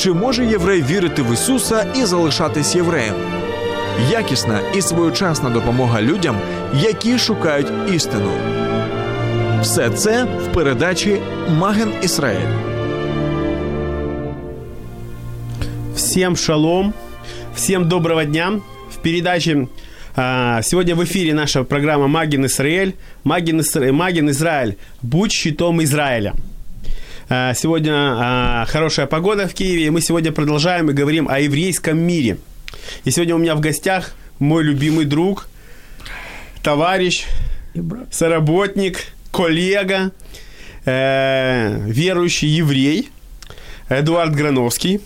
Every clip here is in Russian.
Чи може єврей вірити в Ісуса і залишатись євреєм? Якісна і своєчасна допомога людям, які шукають істину. Все це в передачі Маген Ісраїль. Всем шалом, всем доброго дня. В передаче а, сегодня в эфире наша программа Магин Израиль. Магин, Исра... Магин Израиль. Будь щитом Израиля. А, сегодня а, хорошая погода в Киеве, и мы сегодня продолжаем и говорим о еврейском мире. И сегодня у меня в гостях мой любимый друг, товарищ, соработник, коллега, э, верующий еврей Эдуард Грановский.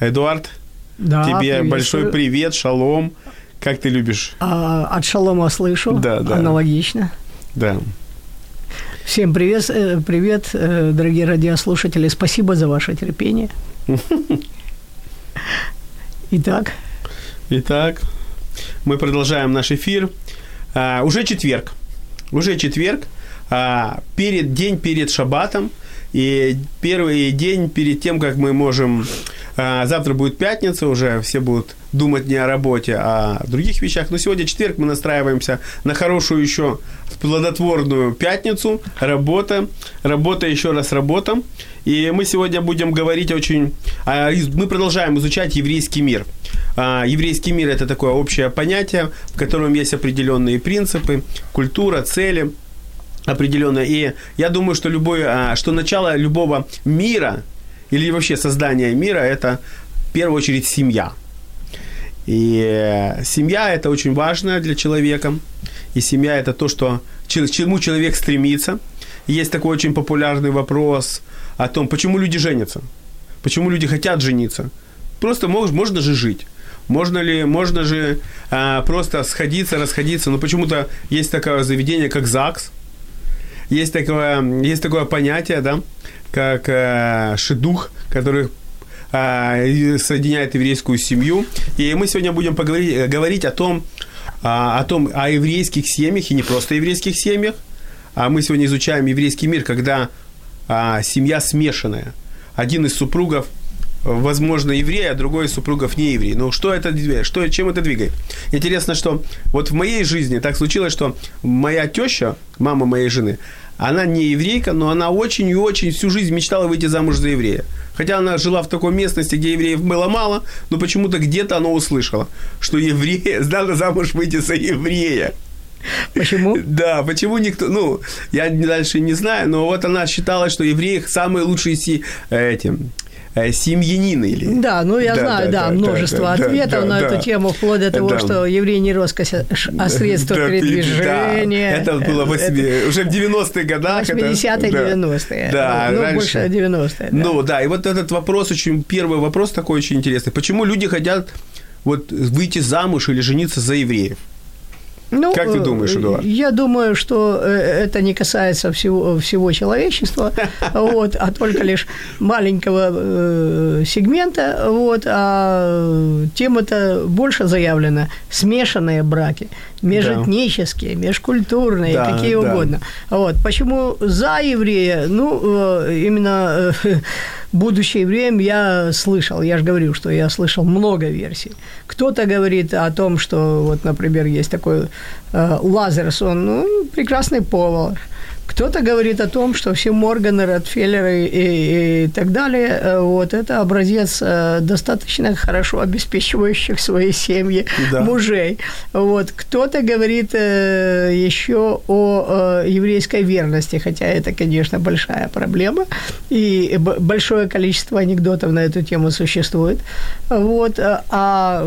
Эдуард, Да, тебе приветствую. большой привет, шалом. Как ты любишь? А, от Шалома слышу. Да, да. Аналогично. Да. Всем привет, э, привет, э, дорогие радиослушатели. Спасибо за ваше терпение. Итак, Итак, мы продолжаем наш эфир. А, уже четверг. Уже четверг. А, перед день перед шаббатом. И первый день перед тем, как мы можем... а, завтра будет пятница, уже все будут думать не о работе, а о других вещах. Но сегодня четверг, мы настраиваемся на хорошую еще плодотворную пятницу. Работа, работа, еще раз работа. И мы сегодня будем говорить очень... а, Мы продолжаем изучать еврейский мир. А, Еврейский мир – это такое общее понятие, в котором есть определенные принципы, культура, цели определенные. И я думаю, что, любое, а, что начало любого мира или вообще создания мира – это в первую очередь семья. И э, семья – это очень важно для человека. И семья – это то, что, чему человек стремится. И Есть такой очень популярный вопрос о том, почему люди женятся, почему люди хотят жениться. Просто мож- можно же жить. Можно ли, можно же а, просто сходиться, расходиться. Но почему-то есть такое заведение, как ЗАГС. Есть такое, есть такое понятие, да, как э, шедух, который и соединяет еврейскую семью. И мы сегодня будем поговорить, э, говорить о том, а, о том, о еврейских семьях, и не просто еврейских семьях, а мы сегодня изучаем еврейский мир, когда а, семья смешанная. Один из супругов, возможно, еврей, а другой из супругов не еврей. Ну, что это, что, чем это двигает? Интересно, что вот в моей жизни так случилось, что моя теща, мама моей жены, она не еврейка, но она очень и очень всю жизнь мечтала выйти замуж за еврея. Хотя она жила в такой местности, где евреев было мало, но почему-то где-то она услышала, что еврея, надо замуж выйти за еврея. почему? Да, почему никто, ну, я дальше не знаю, но вот она считала, что евреи самые лучшие си, эти, э, семьянины. Или... Да, ну я Да, знаю, да, да, да, множество да, ответов да, на да. эту тему, вплоть до того, Да. что еврей не роскошь, а а средство Да, передвижения. да. Это было в Это- восьми- уже в 90-х годах. это- 80-е, да. 90-е. Да, ну, раньше. больше 90-е. да. Ну да, и вот этот вопрос очень, первый вопрос такой очень интересный. Почему люди хотят вот выйти замуж или жениться за евреев? Ну, Как ты э, думаешь, Эдуард? Я думаю, что э, это не касается всего, всего человечества, вот, а только лишь маленького э, сегмента, вот, а тема-то больше заявлена. Смешанные браки, межэтнические, межкультурные, Да, какие да. угодно. Вот. Почему за еврея? Ну, э, именно э, будучи евреем, я слышал, я же говорю, что я слышал много версий. Кто-то говорит о том, что, вот, например, есть такой э, Лазерс, он ну, прекрасный повар. Кто-то говорит о том, что все Морганы, Ротфеллеры и, и так далее, э, вот это образец э, достаточно хорошо обеспечивающих свои семьи Да. мужей. Вот. Кто-то говорит э, еще о еврейской верности, хотя это, конечно, большая проблема, и большое количество анекдотов на эту тему существует. Вот. а-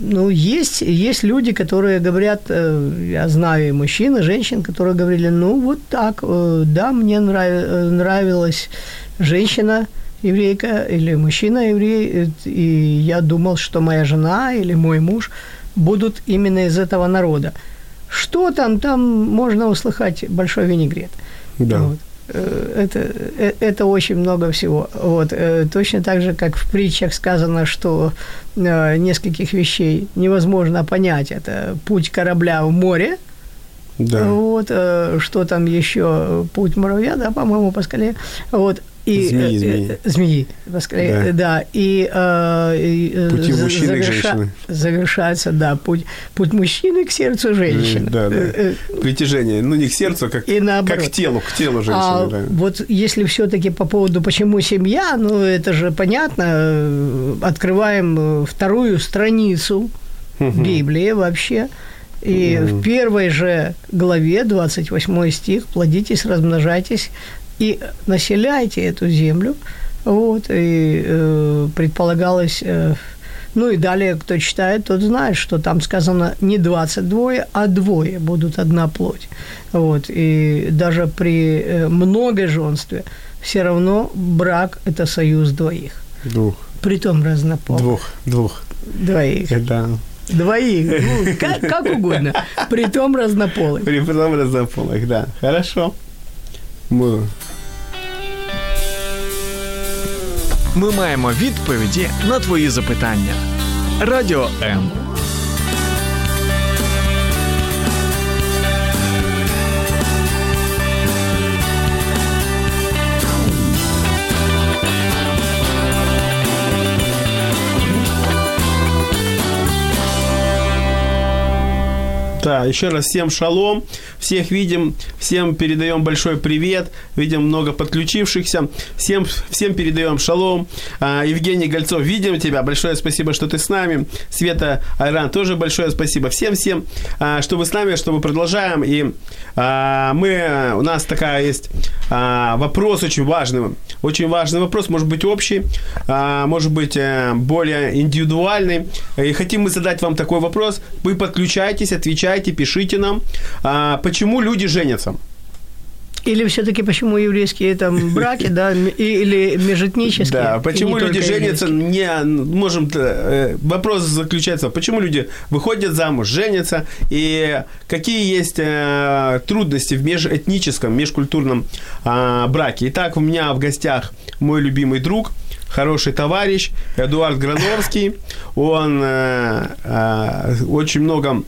ну, есть, есть люди, которые говорят, я знаю и мужчин, и женщин, которые говорили, ну, вот так, э, да, мне нрав- э, нравилась женщина, еврейка или мужчина еврей, и я думал, что моя жена или мой муж будут именно из этого народа. Что там? Там можно услыхать большой винегрет. Да. Вот. Э, Это, э, это очень много всего. Вот. Э, Точно так же, как в притчах сказано, что э, нескольких вещей невозможно понять. Это путь корабля в море, Да. вот, э, что там еще, путь муравья, да, по-моему, по скале, вот, и, Змеи, э, змеи. э, змеи, по скале, Да. да, и, э, Пути за- мужчины к женщине. Завершается, да, путь, путь мужчины к сердцу женщины. Да, да. Притяжение, ну не к сердцу, как, И наоборот. как к телу, к телу женщины. а да. вот если все-таки по поводу почему семья, ну это же понятно. Открываем вторую страницу Библии вообще. И в первой же главе, 28 стих, плодитесь, размножайтесь и населяйте эту землю. Вот, и э, предполагалось, э, ну и далее, кто читает, тот знает, что там сказано не 22, а двое будут одна плоть. Вот, и даже при э, многоженстве все равно брак – это союз двоих. Двух. Притом разнополых. Двух. Двух. Двоих. Да. Двоих. Ну, как, как угодно. Притом разнополых. При притом разнополых, да. Хорошо. Мы... Ми маємо відповіді на твої запитання. Радіо М. Да, еще раз всем шалом. Всех видим, всем передаем большой привет. Видим много подключившихся. Всем, всем передаем шалом. А, Евгений Гольцов, видим тебя. Большое спасибо, что ты с нами. Света Айран, тоже большое спасибо. Всем-всем, а, что вы с нами, что мы продолжаем. И а, мы, у нас такая есть а, вопрос очень важный. Очень важный вопрос, может быть общий, а, может быть э, более индивидуальный. И хотим мы задать вам такой вопрос. Вы подключайтесь, отвечайте, пишите нам. А, Почему люди женятся? Или все-таки почему еврейские там браки, да, или межэтнические? Да, почему люди женятся, не можем, э, вопрос заключается, почему люди выходят замуж, женятся, и какие есть э, трудности в межэтническом, межкультурном а, браке. Итак, у меня в гостях мой любимый друг, хороший товарищ Эдуард Грановский. Он э, очень много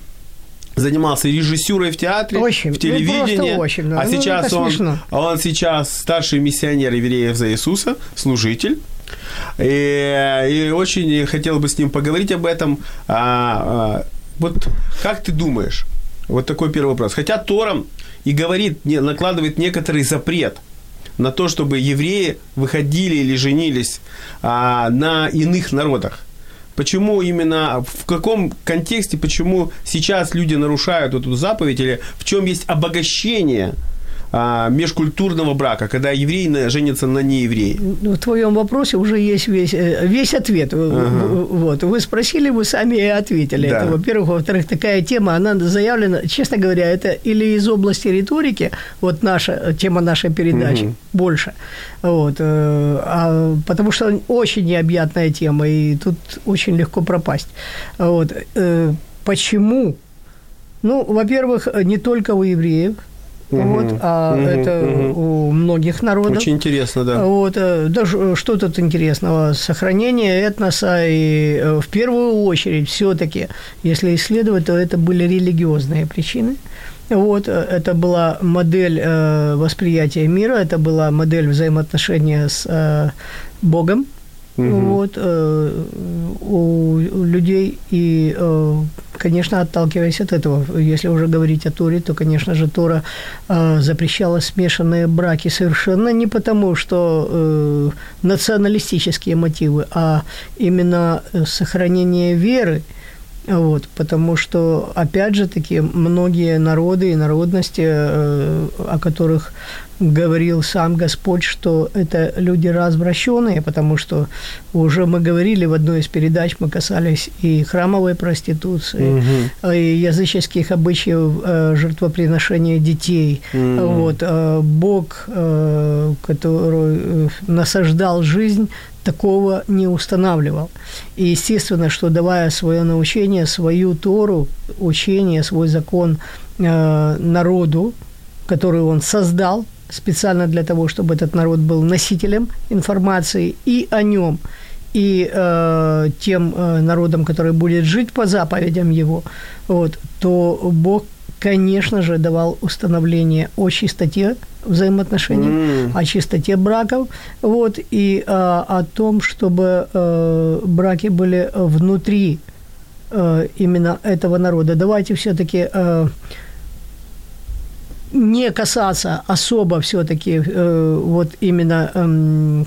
занимался режиссурой в театре, Очень, в ну, телевидении. просто очень, да. А Ну, сейчас он, смешно. он сейчас старший миссионер евреев за Иисуса, служитель. И, и очень хотел бы с ним поговорить об этом. А, а, вот как ты думаешь? Вот такой первый вопрос. Хотя Тора и говорит, не, накладывает некоторый запрет на то, чтобы евреи выходили или женились а, на иных народах. Почему именно, в каком контексте, почему сейчас люди нарушают эту заповедь, или в чем есть обогащение а, межкультурного брака, когда еврей женится на нееврее? Ну, В твоем вопросе уже есть весь, э, весь ответ. В- Вот. Вы спросили, вы сами и ответили. Да. Это, во-первых. Во-вторых, такая тема, она заявлена, честно говоря, это или из области риторики, вот наша, тема нашей передачи, больше. Вот. э, А, потому что очень необъятная тема, и тут очень легко пропасть. Вот. Э, Почему? Ну, во-первых, не только у евреев, вот, а Мгм, это мгм. у многих народов. Очень интересно, да. Вот, э, даже э, что тут интересного? Сохранение этноса и э, в первую очередь все-таки, если исследовать, то это были религиозные причины. Вот, это была модель э, восприятия мира, это была модель взаимоотношения с э, Богом, вот, э, у, у людей. И, э, конечно, отталкиваясь от этого, если уже говорить о Торе, то, конечно же, Тора э, запрещала смешанные браки совершенно не потому, что э, националистические мотивы, а именно э, сохранение веры. Вот, потому что, опять же таки, многие народы и народности, э, о которых говорил сам Господь, что это люди развращенные, потому что уже мы говорили в одной из передач, мы касались и храмовой проституции, угу. и языческих обычаев э, жертвоприношения детей. Угу. Вот, э, Бог, э, который насаждал жизнь, такого не устанавливал. И естественно, что давая свое научение, свою Тору, учение, свой закон народу, который он создал, специально для того, чтобы этот народ был носителем информации и о нем, и э, тем э, народом, который будет жить по заповедям его, вот, то Бог, конечно же, давал установление о чистоте взаимоотношений, mm. о чистоте браков, вот, и э, о том, чтобы э, браки были внутри э, именно этого народа. Давайте все-таки э, не касаться особо все-таки э, вот именно э,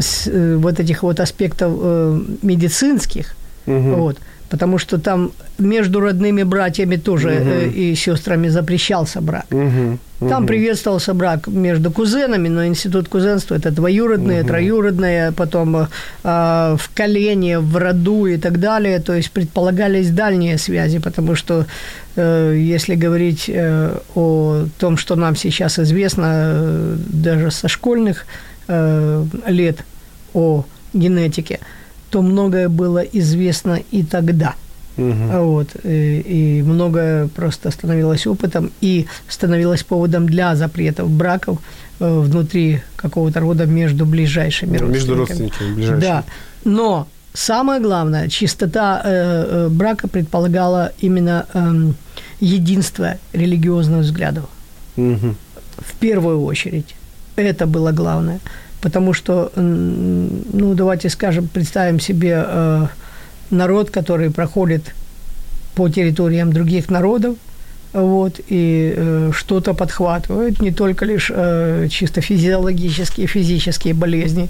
с, э, вот этих вот аспектов э, медицинских, угу. вот, потому что там между родными братьями тоже угу. э, и сестрами запрещался брак. Угу. Там угу. приветствовался брак между кузенами, но институт кузенства – это двоюродные, угу. троюродные, потом э, в колене, в роду и так далее. То есть предполагались дальние связи, потому что э, если говорить э, о том, что нам сейчас известно, э, даже со школьных э, лет о генетике, то многое было известно и тогда – Угу. Вот, и, и многое просто становилось опытом и становилось поводом для запретов браков э, внутри какого-то рода между ближайшими родственниками. Между родственниками ближайшими. Да, но самое главное, чистота э, э, брака предполагала именно э, единство религиозных взглядов. Угу. В первую очередь. Это было главное. Потому что, ну, давайте скажем, представим себе... Э, народ, который проходит по территориям других народов, вот, и э, что-то подхватывает, не только лишь э, чисто физиологические, физические болезни,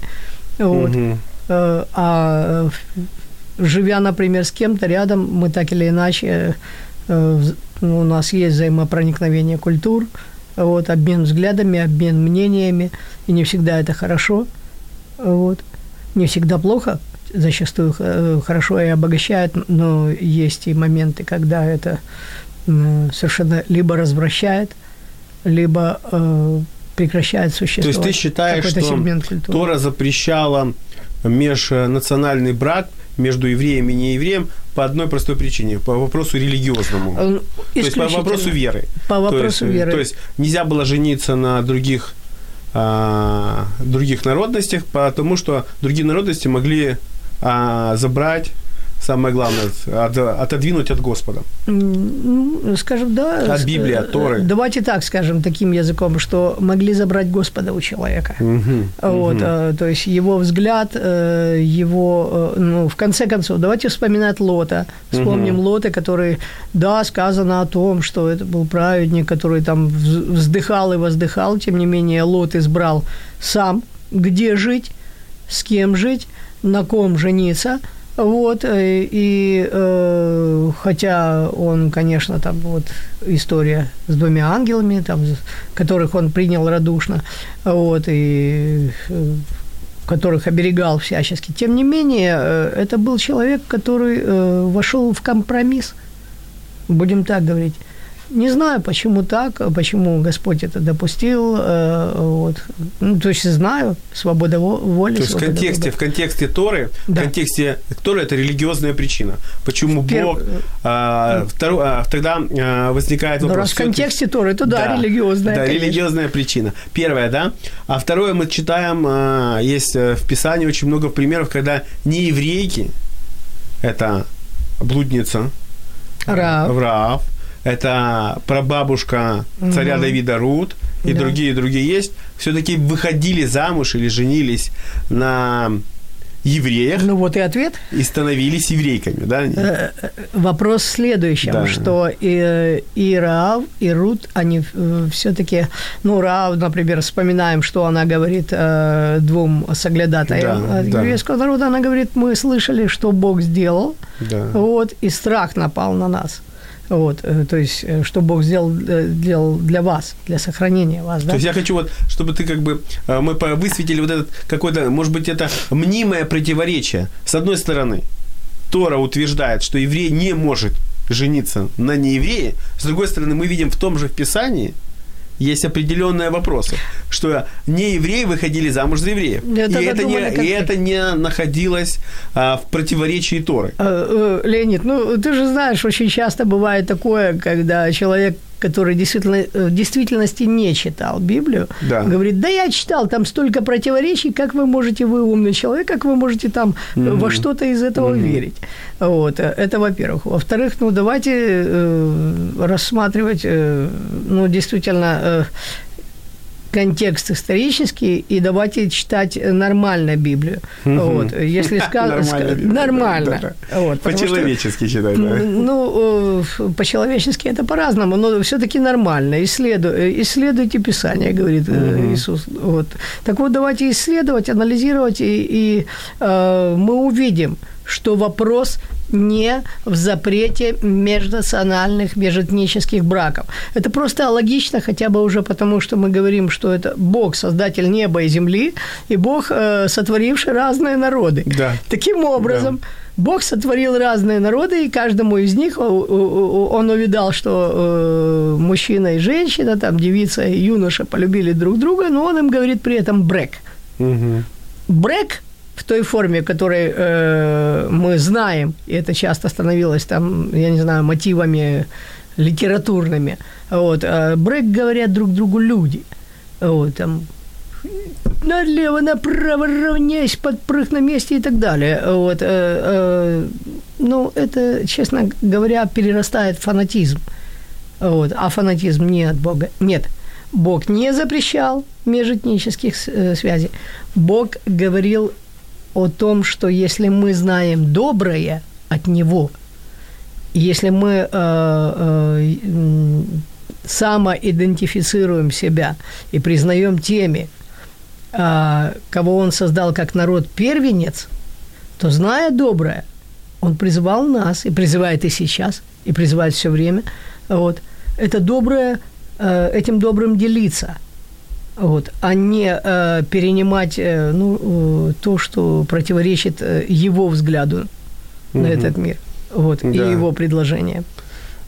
вот, угу. э, а живя, например, с кем-то рядом, мы так или иначе, э, у нас есть взаимопроникновение культур, вот, обмен взглядами, обмен мнениями, и не всегда это хорошо, вот, не всегда плохо, зачастую э, хорошо и обогащает, но есть и моменты, когда это совершенно либо развращает, либо э, прекращает существовать. То есть ты считаешь, что Тора запрещала межнациональный брак между евреем и неевреем по одной простой причине, по вопросу религиозному. Э, то есть по вопросу веры. По вопросу то есть, веры. То есть нельзя было жениться на других, других народностях, потому что другие народности могли а, забрать самое главное, от, отодвинуть от Господа. Ну, скажем, да. От Библии, от Торы. Давайте так скажем, таким языком, что могли забрать Господа у человека. Угу, вот, угу. То есть его взгляд, э, его, э, ну, в конце концов, давайте вспоминать Лота. Вспомним угу. Лота, который, да, сказано о том, что это был праведник, который там вздыхал и воздыхал, тем не менее Лот избрал сам, где жить, с кем жить, на ком жениться. Вот, э, и э, хотя он, конечно, там вот история с двумя ангелами, там, которых он принял радушно, вот, и э, которых оберегал всячески. Тем не менее, э, это был человек, который э, вошел в компромисс, будем так говорить. Не знаю, почему так, почему Господь это допустил. Э, вот. Ну, то есть знаю, свобода воли. То есть в контексте, в контексте Торы, да. в контексте Торы это религиозная причина. Почему Пер... Бог а, второ, а, тогда а, возникает вопрос. Но раз в контексте Торы, то да, да религиозная. Да, конечно. религиозная причина. Первое, да. А второе, мы читаем, а, есть э, в Писании очень много примеров, когда не еврейки, это блудница, Рав. Рав это прабабушка царя угу. Давида Рут и да. другие другие есть, все-таки выходили замуж или женились на евреях. Ну вот и ответ. И становились еврейками, да? Э, э, вопрос в следующем, да. что и, и Раав, и Рут, они э, все-таки, ну, Раав, например, вспоминаем, что она говорит двум соглядатаям да, еврейского да. народа, она говорит, мы слышали, что Бог сделал, да. вот, и страх напал на нас. Вот, э, то есть, э, что Бог сделал, э, делал для вас, для сохранения вас, да? То есть я хочу вот, чтобы ты как бы, мы высветили вот этот какой-то, может быть, это мнимое противоречие. С одной стороны, Тора утверждает, что еврей не может жениться на нееврее. С другой стороны, мы видим в том же в Писании, есть определенные вопросы, что не евреи выходили замуж за евреев. Это и, это не, и конфликт. это не находилось а, в противоречии Торы. Э, э, Леонид, ну ты же знаешь, очень часто бывает такое, когда человек, который действительно, э, в действительности не читал Библию, Да. говорит, да я читал, там столько противоречий, как вы можете, вы умный человек, как вы можете там э, во что-то из этого верить. Вот, э, это во-первых. Во-вторых, ну давайте э, рассматривать, э, ну действительно, э, контекст исторический и давайте читать нормально Библию. Вот, если сказано... Нормально. Вот, По-человечески читать, да. ну, э, по-человечески это по-разному, но все-таки нормально. Исследу, э, исследуйте Писание, говорит э, Иисус. Вот. Так вот, давайте исследовать, анализировать, и, и, э, мы увидим, что вопрос не в запрете межнациональных, межэтнических браков. Это просто логично, хотя бы уже потому, что мы говорим, что это Бог, создатель неба и земли, и Бог, э, сотворивший разные народы. Да. Таким образом, Бог сотворил разные народы, и каждому из них он увидал, что э, мужчина и женщина, там девица и юноша полюбили друг друга, но он им говорит при этом брек. Мгм. Брек в той форме, которой э, мы знаем, и это часто становилось там, я не знаю, мотивами литературными. Вот, а брек говорят друг другу люди. Вот, там, налево, направо, равняйся, подпрыг на месте и так далее. Вот, э, э, ну, это, честно говоря, перерастает фанатизм. Вот, а фанатизм не от Бога. Нет, Бог не запрещал межэтнических э, связей. Бог говорил о том, что если мы знаем доброе от Него, если мы э, э, самоидентифицируем себя и признаем теми, э, кого Он создал как народ первенец, то, зная доброе, Он призывал нас и призывает и сейчас, и призывает все время. Вот. Это доброе, э, этим добрым делиться – вот, а не э, перенимать э, ну, э, то, что противоречит э, его взгляду на этот мир вот, и Да. его предложение.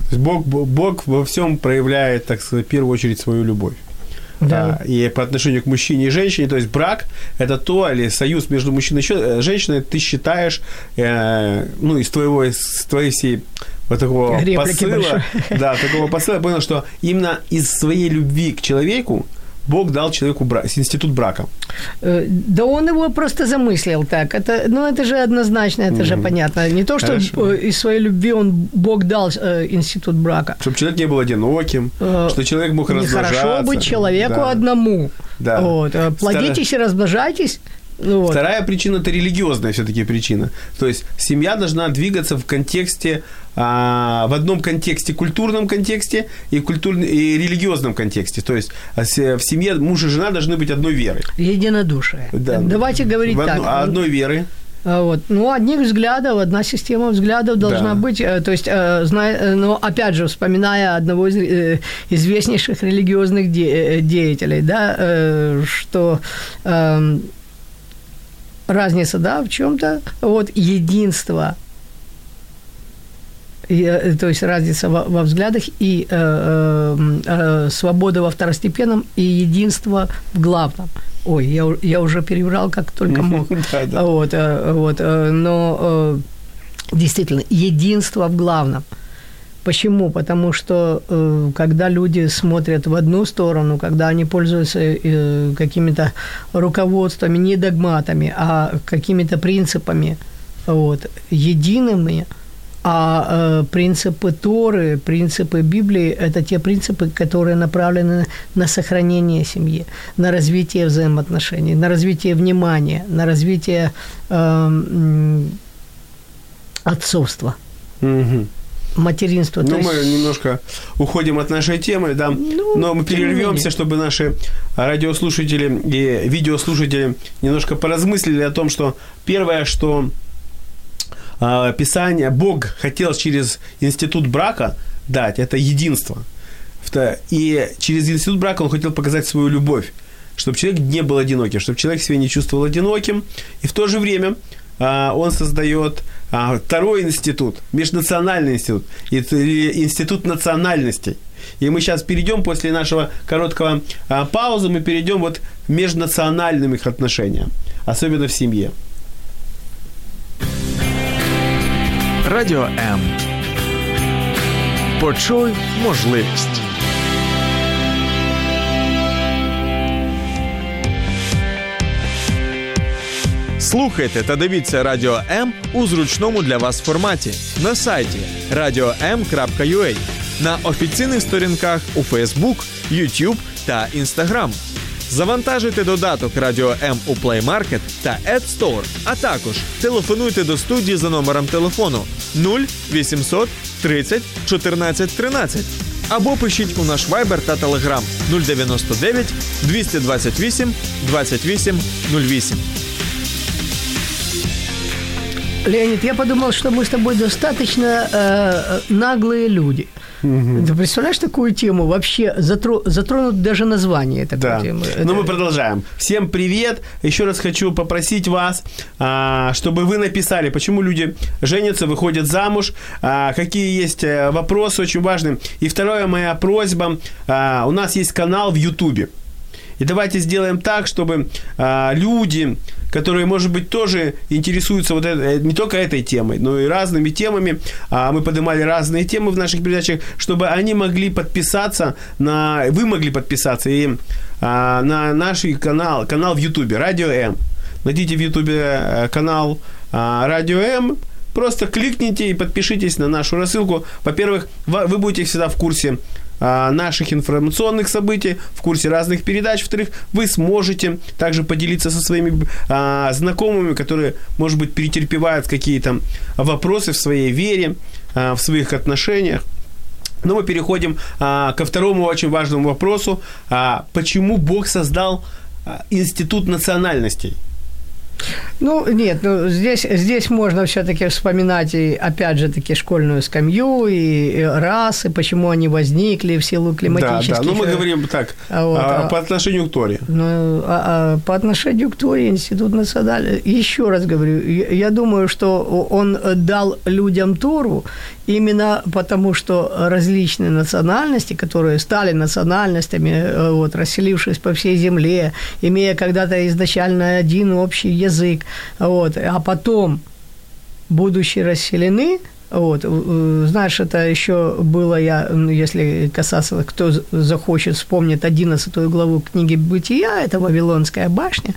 То есть Бог, Бог во всем проявляет, так сказать, в первую очередь свою любовь. Да. А, и по отношению к мужчине и женщине, то есть брак – это то, или союз между мужчиной и э, женщиной, ты считаешь, э, ну, из твоего, из твоей всей вот такого Реплики посыла, большой. да, такого посыла, я понял, что именно из своей любви к человеку Бог дал человеку бра- институт брака. Э, Да он его просто замыслил так. Это, ну, это же однозначно, это же понятно. Не то, что Хорошо. э, из своей любви он, Бог дал э, институт брака. Чтобы человек не был одиноким, Э, что человек мог размножаться. Нехорошо быть человеку Да. одному. Да. Вот. Плодитесь и размножайтесь. Ну, вот. Вторая причина – это религиозная все-таки причина. То есть семья должна двигаться в контексте, в одном контексте, культурном контексте и, культурном, и религиозном контексте. То есть а, в семье муж и жена должны быть одной веры. Единодушие. Да. Давайте говорить В одну- так. а одной веры. А Вот. Ну, одних взглядов, одна система взглядов должна Да. быть. Э, То есть, э, зная, э, но опять же, вспоминая одного из известнейших религиозных де- деятелей, да, что эм, разница, да, в чем-то, вот, единство и, э, то есть разница во, во взглядах и э, э, э, свобода во второстепенном и единство в главном. Ой, я, я уже переврал как только мог. Вот, э, вот, но действительно, единство в главном. Почему? Потому что э, когда люди смотрят в одну сторону, когда они пользуются э, какими-то руководствами, не догматами, а какими-то принципами вот, едиными, а э, принципы Торы, принципы Библии – это те принципы, которые направлены на сохранение семьи, на развитие взаимоотношений, на развитие внимания, на развитие э, отцовства, Мгм. материнства. То Ну, есть- мы немножко уходим от нашей темы, да. Ну, Но мы прервемся, чтобы наши радиослушатели и видеослушатели немножко поразмыслили о том, что первое, что а, Писание, Бог хотел через институт брака дать, это единство. И через институт брака он хотел показать свою любовь, чтобы человек не был одиноким, чтобы человек себя не чувствовал одиноким. И в то же время а, он создает а, второй институт, межнациональный институт, институт национальностей. И мы сейчас перейдем после нашего короткого а, паузы, мы перейдем вот к межнациональным их отношениям, особенно в семье. Радіо М. Почуй можливість. Слухайте та дивіться Радіо М у зручному для вас форматі на сайті radio.m.ua, на офіційних сторінках у Facebook, YouTube та Instagram. Завантажуйте додаток Радіо М у Play Market та App Store, а також телефонуйте до студії за номером телефону 0800 30 14 13 або пишіть у наш Viber та Telegram 099 228 28 08. Леонид, я подумал, что мы с тобой достаточно э, наглые люди. Угу. Ты представляешь такую тему? Вообще затро, затронут даже название такой да. темы. Ну, мы продолжаем. Всем привет. Еще раз хочу попросить вас, а, чтобы вы написали, почему люди женятся, выходят замуж, а, какие есть э, вопросы очень важные. И вторая моя просьба. А, у нас есть канал в Ютубе. И давайте сделаем так, чтобы а, люди, которые, может быть, тоже интересуются вот это, э, не только этой темой, но и разными темами, а мы поднимали разные темы в наших передачах, чтобы они могли подписаться на, вы могли подписаться и а, на наш канал, канал в Ютубе, Радио М. Найдите в Ютубе э, канал а, Радио М, просто кликните и подпишитесь на нашу рассылку. Во-первых, вы будете всегда в курсе наших информационных событий, в курсе разных передач. Во-вторых, вы сможете также поделиться со своими а, знакомыми, которые, может быть, перетерпевают какие-то вопросы в своей вере, а, в своих отношениях. Но мы переходим а, ко второму очень важному вопросу. А, почему Бог создал а, институт национальностей? Ну, нет, ну, здесь, здесь можно все-таки вспоминать, и, опять же, таки школьную скамью, и, и расы, почему они возникли в силу климатических... Да, да, ну мы говорим так, вот, а, а, по отношению к Торе. Ну, а, а, по отношению к Торе Институт национальный, еще раз говорю, я, я думаю, что он дал людям Тору именно потому, что различные национальности, которые стали национальностями, э, вот, расселившись по всей земле, имея когда-то изначально один общий язык, вот, а потом, будучи расселены, вот, э, знаешь, это еще было, я, если касаться, кто захочет, вспомнит 11 главу книги «Бытия», это Вавилонская башня,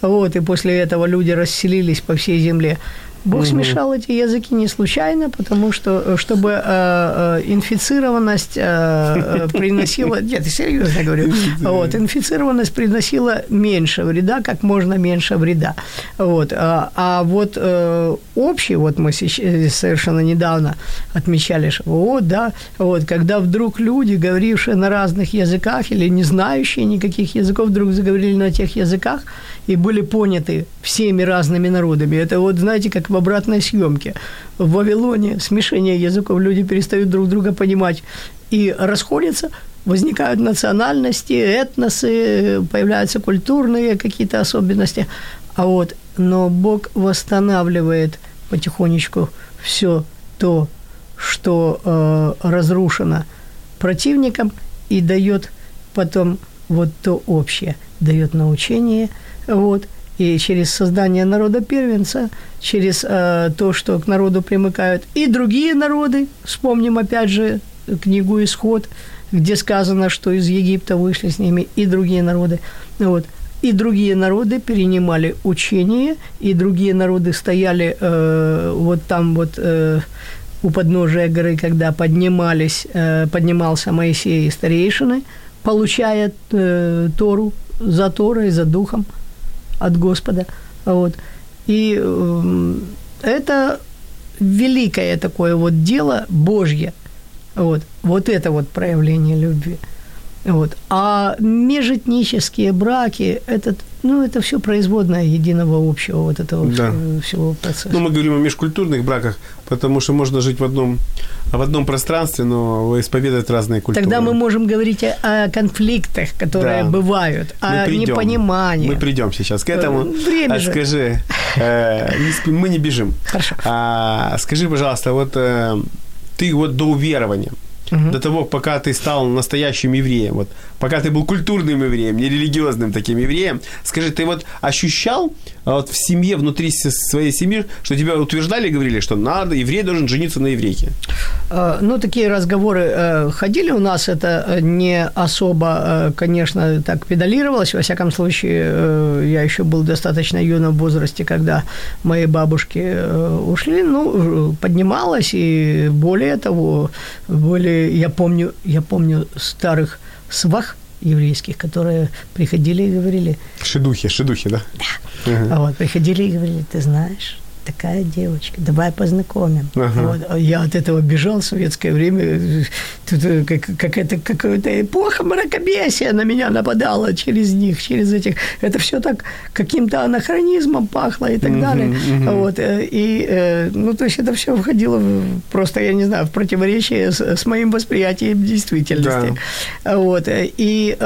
вот, и после этого люди расселились по всей земле. Бог угу. смешал эти языки не случайно, потому что, э, чтобы э, э, инфицированность э, э приносила... Нет, серьезно говорю. Вот, инфицированность приносила меньше вреда, как можно меньше вреда. Вот, а, а вот э, общий, вот мы сейчас, совершенно недавно отмечали, что вот, да, вот, когда вдруг люди, говорившие на разных языках или не знающие никаких языков, вдруг заговорили на тех языках и были поняты всеми разными народами. Это вот, знаете, как в обратной съемке. В Вавилоне смешение языков, люди перестают друг друга понимать и расходятся, возникают национальности, этносы, появляются культурные какие-то особенности. А вот, но Бог восстанавливает потихонечку все то, что э, разрушено противником, и дает потом вот то общее, дает научение, вот, и через создание народа первенца, через э, то, что к народу примыкают и другие народы. Вспомним опять же книгу «Исход», где сказано, что из Египта вышли с ними и другие народы. Вот. И другие народы перенимали учение, и другие народы стояли э, вот там вот э, у подножия горы, когда поднимались, э, поднимался Моисей и старейшины, получая э, Тору за Торой, за Духом – от Господа. Вот. И э, это великое такое вот дело Божье. Вот, вот это вот проявление любви. Вот. А межэтнические браки, это, ну, это все производное единого общего вот этого Да. всего, процесса. Ну, мы говорим о межкультурных браках, потому что можно жить в одном, в одном пространстве, но исповедовать разные культуры. Тогда мы можем говорить о, конфликтах, которые Да. бывают, Мы о придем. непонимании. Мы придем сейчас к этому. Э, время а же. скажи, э, не спи- мы не бежим. Хорошо. А, скажи, пожалуйста, вот э, ты вот до уверования, до того, пока ты стал настоящим евреем, вот, пока ты был культурным евреем, не религиозным таким евреем, скажи, ты вот ощущал вот в семье, внутри своей семьи, что тебя утверждали, говорили, что надо, еврей должен жениться на еврейке? Э, Ну, такие разговоры э, ходили у нас, это э, не особо, э, конечно, так педалировалось. Во всяком случае, я еще был достаточно юном возрасте, когда мои бабушки ушли. Ну, поднималось, и более того, более, я помню, я помню старых свах еврейских, которые приходили и говорили, Шедухи, шедухи, да? Ага. а вот приходили и говорили, ты знаешь, такая девочка, давай познакомим. Ага. Вот, а я от этого бежал в советское время. Тут э, как, какая-то какая-то эпоха мракобесия на меня нападала через них, через этих. Это все так каким-то анахронизмом пахло и так Мгм, далее. мгм. Вот, э, и, э, ну, то есть это все входило в, просто, я не знаю, в противоречие с, с моим восприятием действительности. Вот, э, и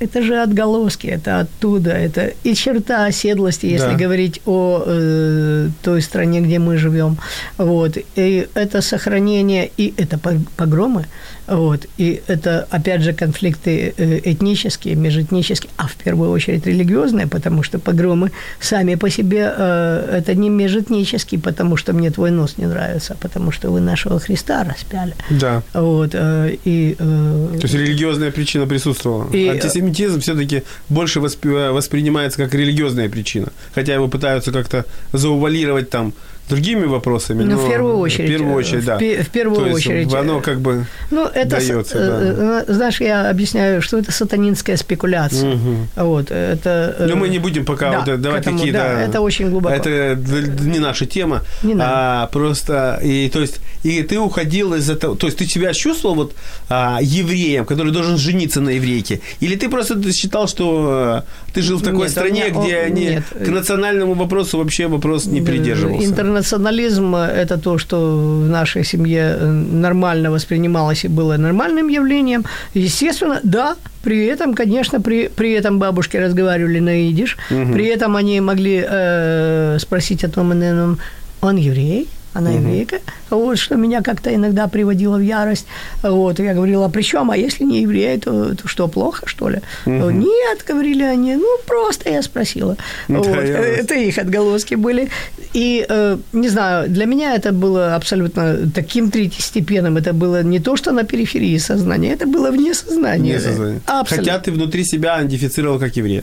это же отголоски, это оттуда, это и черта оседлости, если Да. говорить о э, той стране, где мы живем. Вот. И это сохранение, и это по- погромы, вот. и это, опять же, конфликты э, этнические, межэтнические, а в первую очередь религиозные, потому что погромы сами по себе э, это не межэтнические, потому что мне твой нос не нравится, а потому что вы нашего Христа распяли. Да. Вот, э, и, э, То есть религиозная причина присутствовала. И, э, Антисемитизм все-таки больше воспри- воспринимается как религиозная причина. Хотя его пытаются как-то заувалировать там другими вопросами. Ну, но в первую очередь. В первую очередь, в да. в первую То есть очередь. Оно как бы... Ну, это, с- даётся, э, э, знаешь, я объясняю, что это сатанинская спекуляция. Мгм. Вот, это... э, Но мы не будем пока да, вот, э, давать этому, какие-то... Да, это очень глубоко. Это не наша тема. Не надо. а просто и то есть и ты уходил из этого, то есть ты себя чувствовал вот а, евреем, который должен жениться на еврейке, или ты просто считал, что э, ты жил в такой Нет, стране, меня- где о, не, нет. к национальному вопросу вообще вопрос не Э, придерживался. Интернационализм – это то, что в нашей семье э, нормально воспринималось и было нормальным явлением. Естественно, да, при этом, конечно, при, при этом бабушки разговаривали на идиш, при этом они могли э, спросить о том, ином, он еврей? Она еврейка, вот, что меня как-то иногда приводило в ярость. Вот, я говорила, а при чем, а если не еврей, то, то что, плохо, что ли? Нет, говорили они, ну, просто я спросила. Да, Вот, я вас- это их отголоски были. И, э, не знаю, для меня это было абсолютно таким третьестепенным. Это было не то, что на периферии сознания, это было вне сознания. Не сознание. Абсолютно. Хотя ты внутри себя идентифицировал как еврея.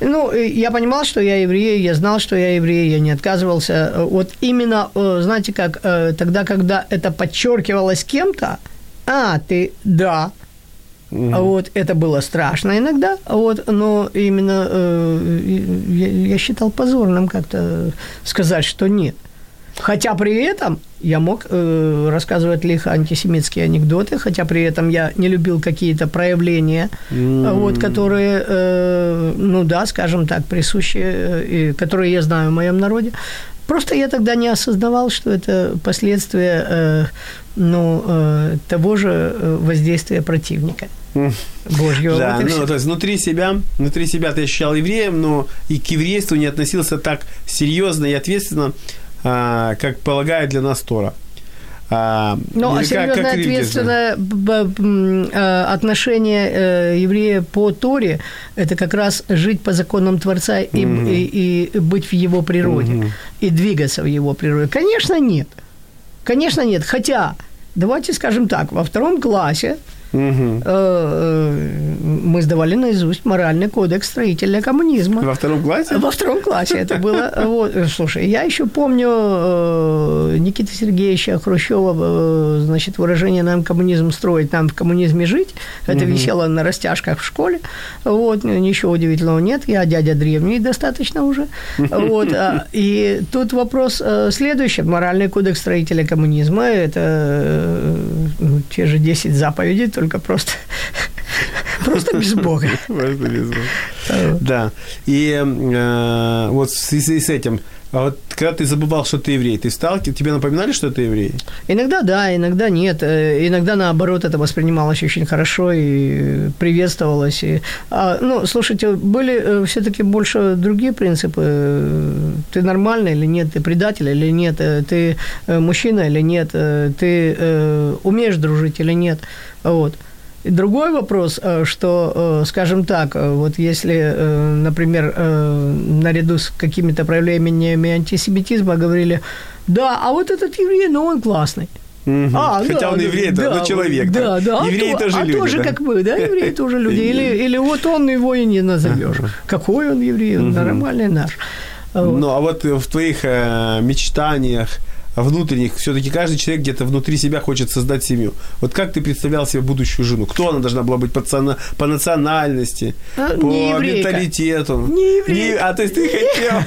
Ну, э, я понимал, что я еврей, я знал, что я еврей, я не отказывался. Э, Вот именно, э, знаете как, тогда, когда это подчеркивалось кем-то, а, ты, да, а Вот это было страшно иногда, вот, но именно э, я, я считал позорным как-то сказать, что нет. Хотя при этом я мог э, рассказывать лихо антисемитские анекдоты, хотя при этом я не любил какие-то проявления, вот, которые, э, ну да, скажем так, присущи, э, и которые я знаю в моем народе. Просто я тогда не осознавал, что это последствия э, ну, э, того же э, воздействия противника. Божьего. Да, Вот ну, то есть внутри себя, внутри себя ты ощущал евреем, но и к еврейству не относился так серьезно и ответственно, как полагает для нас Тора. А, Ну, а серьезное как ответственное э, отношение э, еврея по Торе – это как раз жить по законам Творца и, и- и быть в его природе, и двигаться в его природе. Конечно, нет. Конечно, нет. Хотя, давайте скажем так, во втором классе Э, мы сдавали наизусть моральный кодекс строителя коммунизма. Во втором классе? Во втором классе это было. Вот, слушай, я еще помню э, Никита Сергеевича Хрущева, значит, выражение «нам коммунизм строить, нам в коммунизме жить». Это висело на растяжках в школе. Вот, ничего удивительного нет. Я дядя древний достаточно уже. Вот, а, и тут вопрос следующий. Моральный кодекс строителя коммунизма – это ну, те же 10 заповедей, только просто Просто без Бога. Просто без Бога. Да. И э, вот в связи с этим, а вот когда ты забывал, что ты еврей, ты стал, тебе напоминали, что ты еврей? Иногда да, иногда нет. Э, иногда наоборот это воспринималось очень хорошо и приветствовалось. И, а, ну, слушайте, были э, все-таки больше другие принципы. Ты нормальный или нет, ты предатель или нет, ты мужчина или нет, ты умеешь дружить или нет. Вот. Другой вопрос, э, что, э, скажем так, э, вот если, например, наряду с какими-то проявлениями антисемитизма говорили, да, а вот этот еврей, ну он классный. Угу. А, Хотя да, он еврей, да, но человек. Да, да. Евреи а тоже а люди. тоже да? как мы, да, евреи тоже люди. Или, или вот он его и не назовешь. Какой он еврей, он нормальный наш. Вот. Ну, а вот в твоих э, мечтаниях, внутренних, все-таки каждый человек где-то внутри себя хочет создать семью. Вот как ты представлял себе будущую жену? Кто она должна была быть по, по национальности, а, по менталитету? Не еврейка. Не, а то есть ты хотел...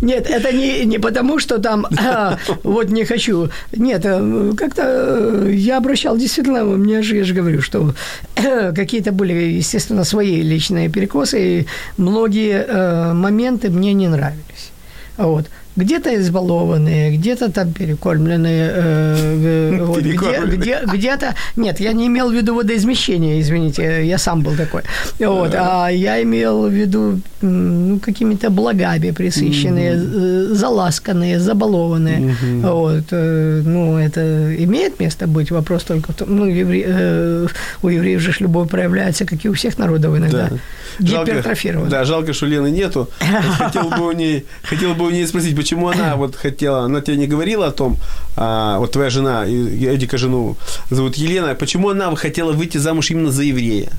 Нет, это не, не потому, что там а, вот не хочу. Нет, э, как-то э, я обращал действительно, мне же, я же говорю, что какие-то были, естественно, свои личные перекосы, и многие моменты мне не нравились. Вот где-то избалованные, где-то там перекормленные, э, вот, где, где, где-то... Нет, я не имел в виду водоизмещение, извините, я сам был такой. Вот, а я имел в виду ну, какими-то благами присыщенные, mm-hmm. заласканные, забалованные. Mm-hmm. Вот, э, ну, это имеет место быть, вопрос только в том, ну, евре, э, у евреев же любовь проявляется, как и у всех народов иногда, да. гипертрофирована. Да, жалко, что Лены нету. Хотел бы у ней, хотел бы у ней спросить, почему она вот хотела, она тебе не говорила о том, а, вот твоя жена, Эдика жену зовут Елена, почему она хотела выйти замуж именно за еврея?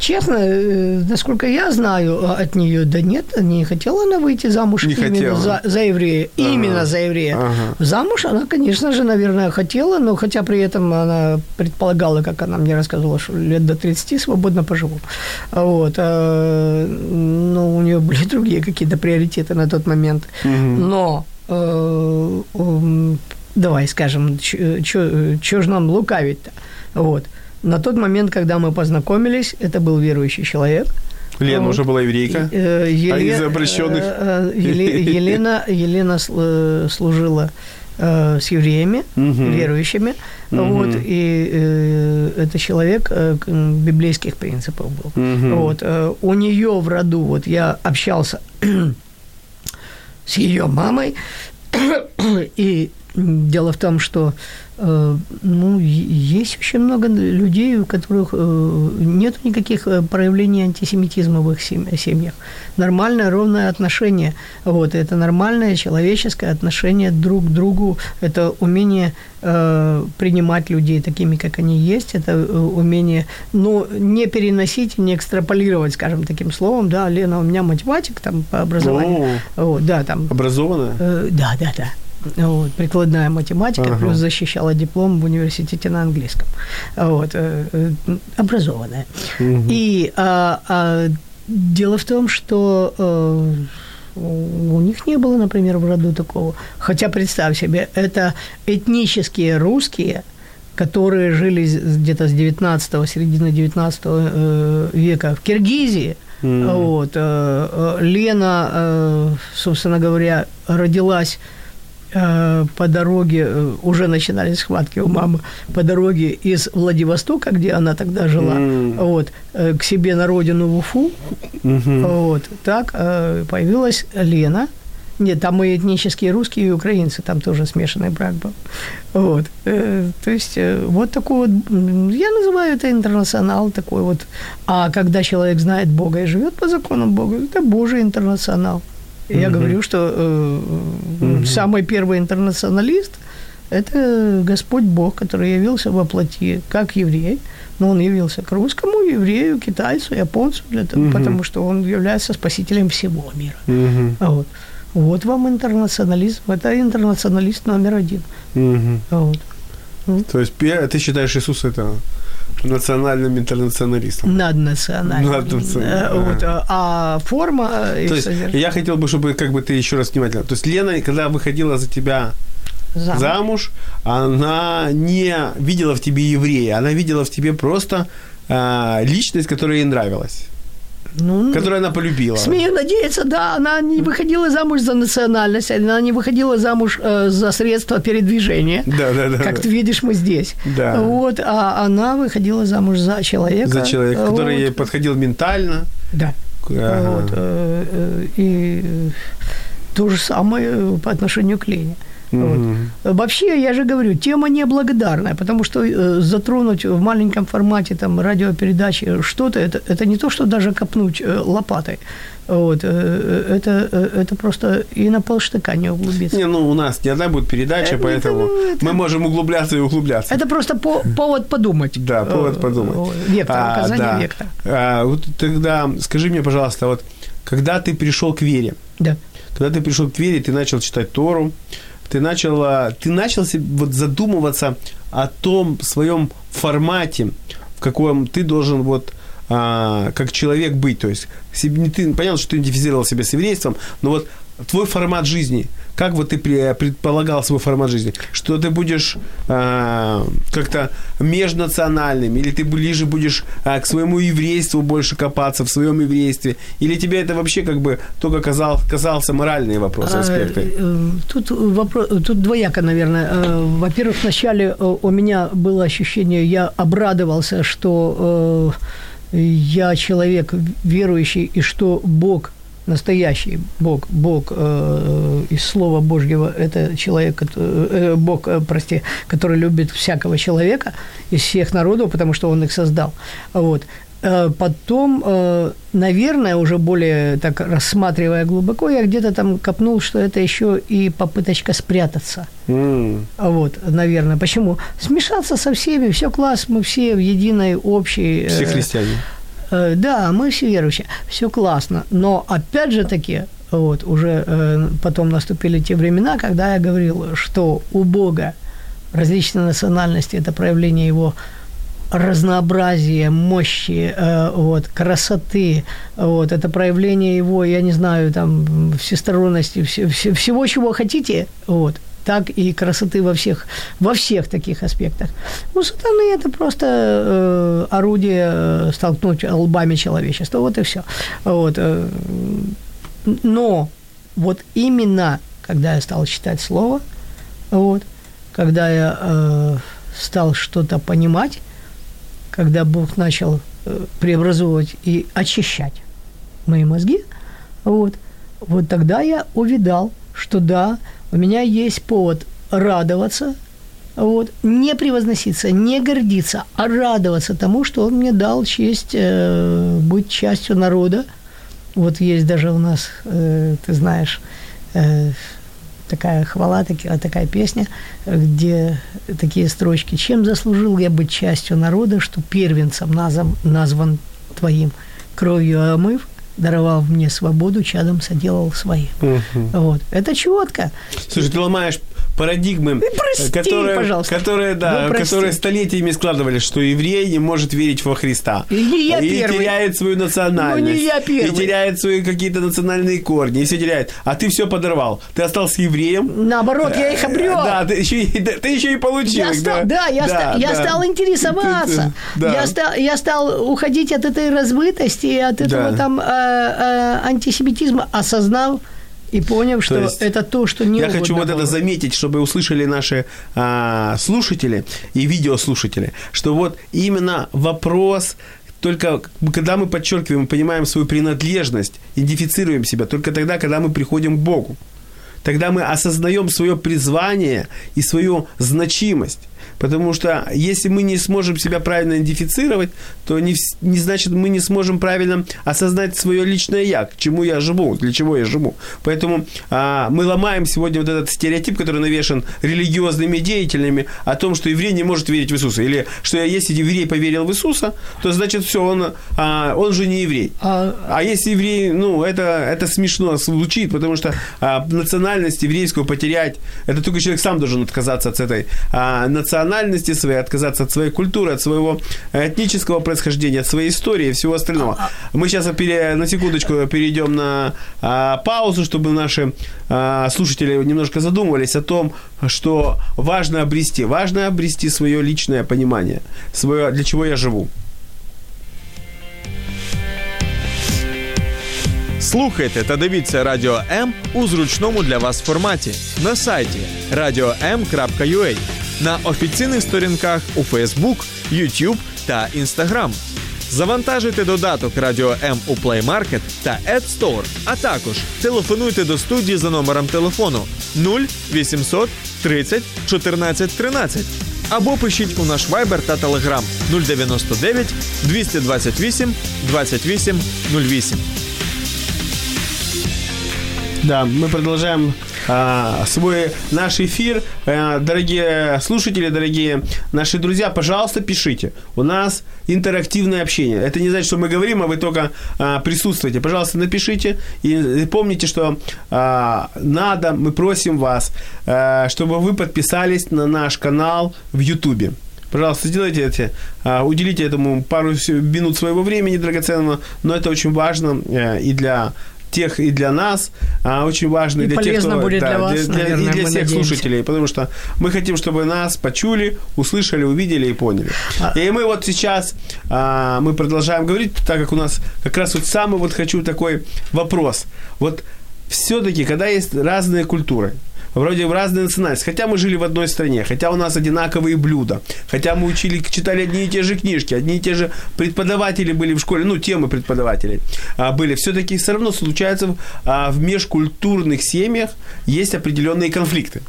Честно, э, насколько я знаю а, от нее, да нет, не хотела она выйти замуж не именно за, за еврея. Ага. Именно за еврея. Ага. Замуж она, конечно же, наверное, хотела, но хотя при этом она предполагала, как она мне рассказывала, что лет до 30 свободно поживу. Вот. А, но у нее были другие какие-то приоритеты на тот момент. Угу. Но э, давай скажем, что же нам лукавить-то? Вот. На тот момент, когда мы познакомились, это был верующий человек. Лена вот. уже была еврейка, э, Еле... а из обращенных... Э, э, Елена, Елена служила с евреями, угу. верующими, угу. вот, и э, это человек э, библейских принципов был. Угу. Вот, э, у нее в роду, вот я общался с ее мамой, и дело в том, что Э, ну, есть очень много людей, у которых э, нет никаких э, проявлений антисемитизма в их семьях. Нормальное, ровное отношение. Вот, это нормальное человеческое отношение друг к другу. Это умение э, принимать людей такими, как они есть. Это умение, ну, не переносить, не экстраполировать, скажем таким словом. Да, Лена у меня математик там по образованию. О, вот, да, там. Образованная? Э, да, да, да вот, прикладная математика, ага. плюс защищала диплом в университете на английском. Вот, э, э, образованная. Угу. И а, а, дело в том, что а, у них не было, например, в роду такого. Хотя, представь себе, это этнические русские, которые жили где-то с 19 середины 19 века в Киргизии. Mm. Вот. Лена, собственно говоря, родилась Э, по дороге, э, уже начинались схватки у мамы, по дороге из Владивостока, где она тогда жила, mm. вот, э, к себе на родину в Уфу, mm-hmm. вот, так появилась Лена, нет, там и этнические русские, и украинцы, там тоже смешанный брак был. Вот. То есть вот такой вот, я называю это интернационал такой вот. А когда человек знает Бога и живет по законам Бога, это Божий интернационал. Я угу. говорю, что э, угу. самый первый интернационалист – это Господь Бог, который явился во плоти, как еврей, но он явился к русскому, еврею, китайцу, японцу, для того, угу. потому что он является спасителем всего мира. Угу. Вот. вот вам интернационализм, это интернационалист номер один. Угу. Вот. То есть ты считаешь Иисуса это национальным интернационалистом. Наднациональным. Наднациональным. Э, вот, а, форма... Э, То есть я хотел бы, чтобы как бы ты еще раз внимательно... То есть Лена, когда выходила за тебя замуж. замуж, она не видела в тебе еврея, она видела в тебе просто а, личность, которая ей нравилась. Ну, которую она полюбила. Смею надеяться, да, она не выходила замуж за национальность, она не выходила замуж э, за средства передвижения. Да, да, да. Как ты видишь, мы здесь. Да. Вот, а она выходила замуж за человека. За человека, вот. который ей подходил ментально. Да. Ага. Вот, э, э, и то же самое по отношению к Лене. Вот. Вообще, я же говорю, тема неблагодарная, потому что э, затронуть в маленьком формате там радиопередачи что-то, это, это не то, что даже копнуть э, лопатой. Вот, э, это, э, это просто и на полштыка не углубиться. Не, ну у нас не одна будет передача, Это- поэтому это- это- мы можем углубляться и углубляться. Это просто по, повод подумать. Да, повод Э, подумать. э, Вектор, указание вектора. А, вот тогда скажи мне, пожалуйста, вот когда ты пришел к вере, Да. когда ты пришел к вере, ты начал читать Тору, ты начал, ты начал вот задумываться о том своем формате, в каком ты должен вот а, как человек быть. То есть не ты, понятно, что ты идентифицировал себя с еврейством, но вот твой формат жизни, как вот ты предполагал свой формат жизни, что ты будешь а, как-то межнациональным, или ты ближе будешь а, к своему еврейству больше копаться в своем еврействе, или тебе это вообще как бы только казал, казался моральные вопросы, А, аспекты? э, Тут вопрос, тут двояко, наверное. Э, Во-первых, вначале э, у меня было ощущение, я обрадовался, что э, я человек верующий, и что Бог настоящий Бог, Бог э, из Слова Божьего, это человек, кото- э, Бог, э, прости, который любит всякого человека из всех народов, потому что Он их создал. Вот. Э, Потом, э, наверное, уже более так рассматривая глубоко, я где-то там копнул, что это еще и попыточка спрятаться. А Вот, наверное. Почему? Смешаться со всеми, все класс, мы все в единой общей... Все э, христиане. Э, Да, мы все верующие, все классно. Но опять же таки, вот уже э, потом наступили те времена, когда я говорил, что у Бога различные национальности это проявление его разнообразия, мощи, э, вот, красоты, вот, это проявление его, я не знаю, там, всесторонности, все, все- всего, чего хотите, вот, так и красоты во всех, во всех таких аспектах. У сатаны это просто э, орудие э, столкнуть лбами человечества, вот и все. Вот, э, но вот именно, когда я стал читать слово, вот, когда я э, стал что-то понимать, когда Бог начал э, преобразовывать и очищать мои мозги, вот, вот тогда я увидал, что да, у меня есть повод радоваться, вот, не превозноситься, не гордиться, а радоваться тому, что Он мне дал честь э, быть частью народа. Вот есть даже у нас, э, ты знаешь, э, такая хвала, таки- такая песня, где такие строчки. «Чем заслужил я быть частью народа, что первенцем назом, назван твоим, кровью омыв, даровал мне свободу, чадом соделал своим». Вот. Это четко. Слушай, ты ломаешь парадигмы, прости, которые, пожалуйста. которые, да, Ну, которые столетиями складывались, что еврей не может верить во Христа. И я и первый. теряет свою национальность. Ну, не я первый. И теряет свои какие-то национальные корни. И все теряет. А ты все подорвал. Ты остался евреем. Наоборот, я их обрел. Да, ты еще, да, ты еще и получил Я стал, да, я, ста- я да. стал интересоваться. Да. Я, стал, я стал уходить от этой размытости, и от этого Да. там э, э, антисемитизма, осознав и поняв, что есть это то, что не Я хочу вот это заметить, чтобы услышали наши а, слушатели и видеослушатели, что вот именно вопрос только когда мы подчеркиваем, понимаем свою принадлежность, идентифицируем себя, только тогда, когда мы приходим к Богу. Тогда мы осознаем свое призвание и свою значимость. Потому что если мы не сможем себя правильно идентифицировать, то не, не значит мы не сможем правильно осознать свое личное я, к чему я живу, для чего я живу. Поэтому а, мы ломаем сегодня вот этот стереотип, который навешен религиозными деятелями о том, что еврей не может верить в Иисуса. Или что если еврей поверил в Иисуса, то значит все, он, а, он же не еврей. А, А если еврей, ну, это, это смешно звучит, потому что а, национальность еврейскую потерять, это только человек сам должен отказаться от этой а, национальности национальности своей, отказаться от своей культуры, от своего э, этнического происхождения, от своей истории и всего остального. А, а. Мы сейчас на секундочку перейдем на а, паузу, чтобы наши слушатели немножко задумывались о том, что важно обрести, важно обрести свое личное понимание, свое, для чего я живу. Слухайте та дивіться Радіо М у зручному для вас форматі на сайті radio.m.ua на офіційних сторінках у Facebook, YouTube та Instagram. Завантажуйте додаток Радіо М у Play Market та App Store, а також телефонуйте до студії за номером телефону 0800 30 14 13 або пишіть у наш Viber та Telegram 099 228 28 08. Да, мы продолжаем а, свой наш эфир. А, дорогие слушатели, дорогие наши друзья, пожалуйста, пишите. У нас интерактивное общение. Это не значит, что мы говорим, а вы только а, присутствуете. Пожалуйста, напишите и, и помните, что а, надо, мы просим вас, а, чтобы вы подписались на наш канал в YouTube. Пожалуйста, сделайте это, а, уделите этому пару минут своего времени драгоценного, но это очень важно э, и для тех и для нас, а очень важно И для тех, кто, будет для вас, для, наверное, и для всех надеемся. слушателей, потому что мы хотим, чтобы нас почули, услышали, увидели и поняли. А- И мы вот сейчас а, мы продолжаем говорить, так как у нас как раз вот самый вот хочу такой вопрос. Вот все-таки, когда есть разные культуры, вроде в разные национальности, хотя мы жили в одной стране, хотя у нас одинаковые блюда, хотя мы учили, читали одни и те же книжки, одни и те же преподаватели были в школе, ну, темы преподавателей а, были, все-таки все равно случается а, в межкультурных семьях есть определенные конфликты.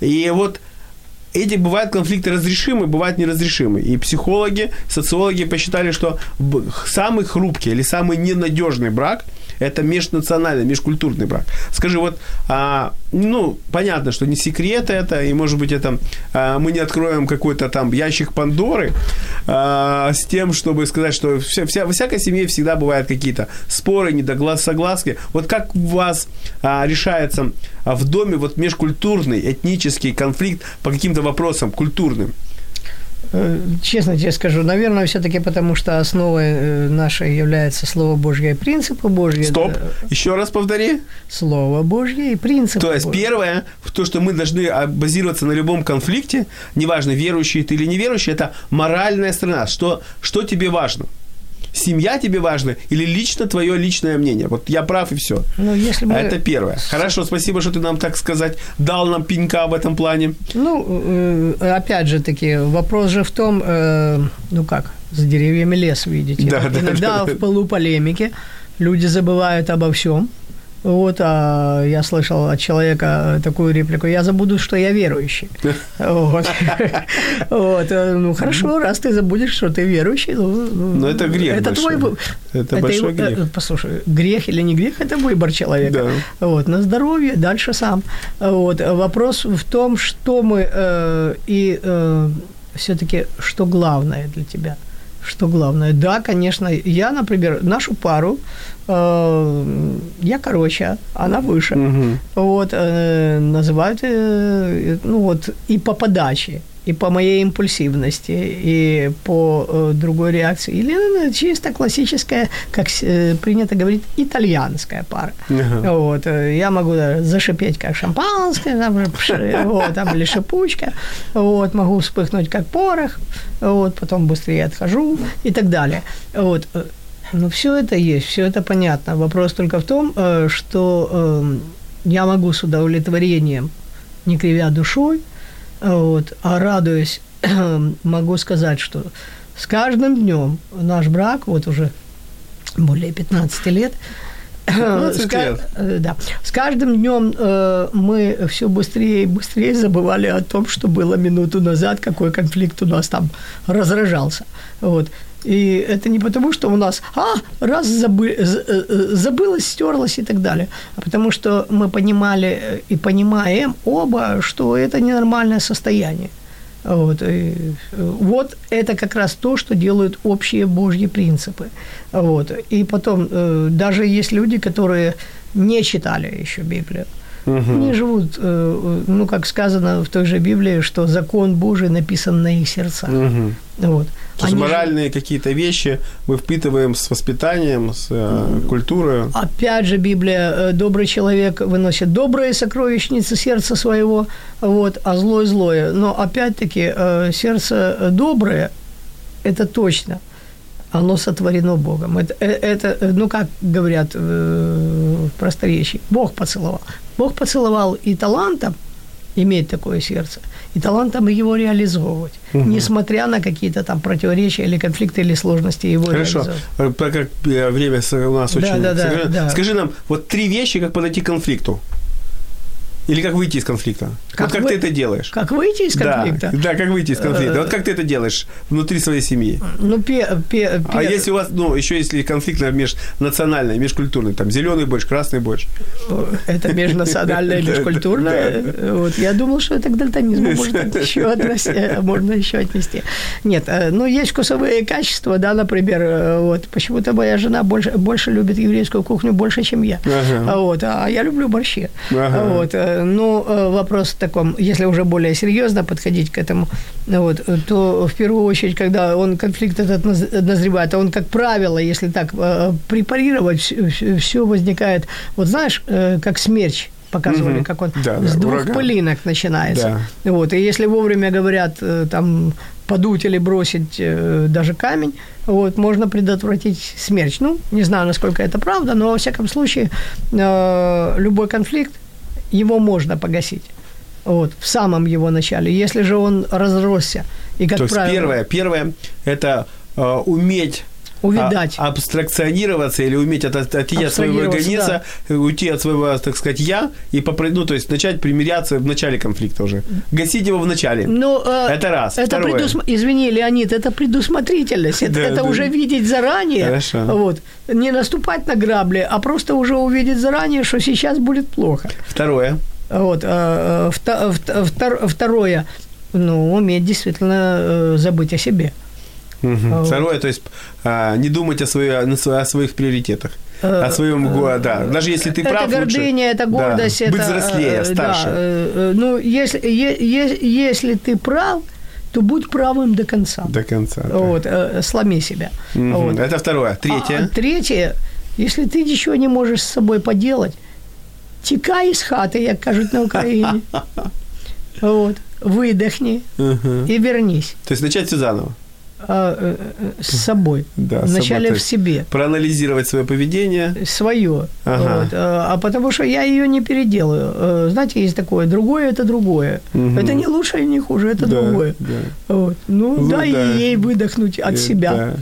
И вот эти бывают конфликты разрешимые, бывают неразрешимые. И психологи, социологи посчитали, что самый хрупкий или самый ненадежный брак – это межнациональный, межкультурный брак. Скажи, вот, а, ну, понятно, что не секрет это, и, может быть, это а, мы не откроем какой-то там ящик Пандоры а, с тем, чтобы сказать, что вся, вся, во всякой семье всегда бывают какие-то споры, недоглас-согласки. Вот как у вас а, решается в доме вот межкультурный, этнический конфликт по каким-то вопросам культурным? Э, Честно тебе скажу, наверное, все-таки потому, что основой э, нашей является Слово Божье и принципы Божьи. Стоп, Да. еще раз повтори. Слово Божье и принципы То есть Божьи. первое, то, что мы должны а, базироваться на любом конфликте, неважно, верующий ты или неверующий, это моральная сторона. Что, что тебе важно? Семья тебе важна или лично твое личное мнение? Вот я прав и все. Ну, если мы... Это первое. Хорошо, спасибо, что ты нам, так сказать, дал нам пенька в этом плане. Ну, э, опять же таки, вопрос же в том, э, ну как, с деревьями лес видите. Да, да, Иногда да, да. в полуполемике люди забывают обо всем. Вот, а я слышал от человека такую реплику, я забуду, что я верующий. Вот. Вот, э, Ну, хорошо, раз ты забудешь, что ты верующий, ну, ну, Но это грех Это твой большой. вы- Это большой его- грех. э, Послушай, грех или не грех, это выбор человека. Да. Вот, на здоровье, дальше сам. Вот, вопрос в том, что мы э, и э, все-таки, что главное для тебя? Что главное? Да, конечно, я, например, нашу пару, э, я короче, она выше. Мгм. Вот, э, называют, э, ну вот, и по подаче, и по моей импульсивности, и по э, другой реакции. Или ну, чисто классическая, как э, принято говорить, итальянская пара. Ага. Вот, э, я могу даже зашипеть, как шампанское, там, пш- вот, там, или шипучка, вот, могу вспыхнуть, как порох, вот, потом быстрее отхожу и так далее. Вот, э, ну, все это есть, все это понятно. Вопрос только в том, э, что э, я могу с удовлетворением, не кривя душой, вот, а радуясь, могу сказать, что с каждым днем наш брак, вот уже более 15 лет, 15 с ка- лет. э, Да. С каждым днем э, мы все быстрее и быстрее забывали о том, что было минуту назад, какой конфликт у нас там разражался. Вот. И это не потому, что у нас, а, раз забы, э, э, забылось, стерлось и так далее, а потому что мы понимали э, и понимаем оба, что это ненормальное состояние. Вот, и, вот это как раз то, что делают общие Божьи принципы. Вот. И потом, даже есть люди, которые не читали еще Библию. Они живут, ну, как сказано в той же Библии, что закон Божий написан на их сердцах. Мгм. Вот. То есть моральные какие-то вещи мы впитываем с воспитанием, с э, культурой. Опять же, Библия, э, добрый человек выносит добрые сокровищницы сердца своего, вот, а злой злое. Но опять-таки э, сердце доброе, это точно. оно сотворено Богом. Это, э, это ну, как говорят э, в просторечии, Бог поцеловал. Бог поцеловал и талантом, иметь такое сердце, и талантом его реализовывать, угу. несмотря на какие-то там противоречия или конфликты или сложности его Хорошо. реализовывать. Как э, время у нас Да, очень... да, да, да. скажи нам, вот три вещи, как подойти к конфликту. Или как выйти из конфликта? Как вот как вы- ты это делаешь? Как выйти из конфликта? Да, да, как выйти из конфликта. Э, Вот как ты это делаешь внутри своей семьи? Ну, пе, пе, А пе- если у вас, ну, еще если конфликт межнациональный, межкультурный, там, зеленый борщ, красный борщ. это межнациональное, межкультурное. Вот, я думал, что это к дальтонизму может еще относ- можно еще отнести. Нет, э, ну, есть вкусовые качества, да, например, э, вот, почему-то моя жена больше, больше любит еврейскую кухню больше, чем я. Ага. А Вот, а я люблю борщи. Ага. Вот, э, ну, э, вопрос в таком, если уже более серьезно подходить к этому, вот, э, то в первую очередь, когда он конфликт этот наз- назревает, он, как правило, если так э, препарировать, все возникает, вот знаешь, э, как смерч показывали, Мгм. как он Да, да, с двух ураган. пылинок начинается. Вот, и если вовремя говорят э, там подуть или бросить э, даже камень, вот, можно предотвратить смерч. Ну, не знаю, насколько это правда, но во всяком случае э, любой конфликт, его можно погасить. Вот, в самом его начале. Если же он разросся, и, как То есть правило, первое, первое – это э, уметь увидать. а- абстракционироваться или уметь от, от, отойти от своего организма, уйти от своего, так сказать, я и попро- ну, то есть начать примиряться в начале конфликта уже. Гасить его в начале. Ну, э, Это раз. Это Второе. предусм- Извини, Леонид, это предусмотрительность. Это, Да, это да. уже видеть заранее. Хорошо. Вот. Не наступать на грабли, а просто уже увидеть заранее, что сейчас будет плохо. Второе. Вот. вто- втор- Второе. Ну, уметь действительно э, забыть о себе. Мгм. А, Второе, то есть а, не думать о, своей, на сво- о своих приоритетах. Э, О своем, го- да. Даже если ты это прав, лучше. гордыня, это Да. гордость. Быть это, взрослее, э, старше. Да, э, э, ну, если, е- е- если ты прав, то будь правым до конца. До конца. да. Вот, э, сломи себя. Мгм. Вот. Это второе. Третье. А, третье, если ты ничего не можешь с собой поделать, тікай із хати, як кажуть на Україні. Вот. Видохни Мгм. и вернись То есть начать все заново. а, э, э, с собой. Да, собой, Вначале то в себе. Проанализировать свое поведение. Свое. Ага. Вот. А а потому что я ее не переделаю. Э, Знаете, есть такое, другое это другое. Мгм. Это не лучше и не хуже, это Да, другое. да. Вот. Ну, Ну, дай да. ей выдохнуть от Э, себя. Да.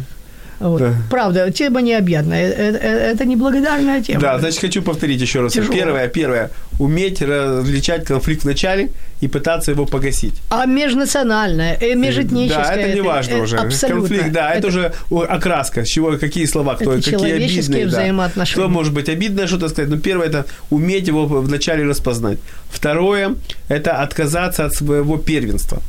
Вот. Да. Правда, тема необъятная. Это, это- это неблагодарная тема. Да, значит, хочу повторить еще раз. Тяжело. Первое, первое. Уметь различать конфликт в начале и пытаться его погасить. А межнациональное, э, межэтническое. Да, это не важно э, уже. Абсолютно. Конфликт, да, это, уже о, окраска, с чего, какие слова, кто, Это какие обидные. да. взаимоотношения. Кто может быть обидное что-то сказать. Но первое, это уметь его вначале распознать. Второе, это отказаться от своего первенства.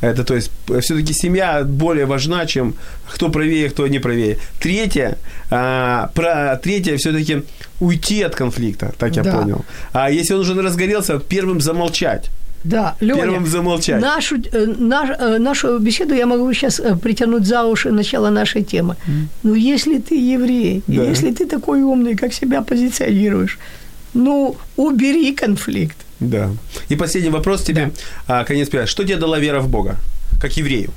Это, то есть, все-таки семья более важна, чем кто правее, кто не правее. Третье, а, про, третье все-таки уйти от конфликта, так я Да. понял. А если он уже разгорелся, первым замолчать. Да, Лёня, Первым замолчать. Нашу, э, наш, э, нашу беседу я могу сейчас э, притянуть за уши начало нашей темы. Ну, если ты еврей, Да. если ты такой умный, как себя позиционируешь, ну, убери конфликт. Да. И последний вопрос тебе, а, конец первый. Что тебе дала вера в Бога, как еврею?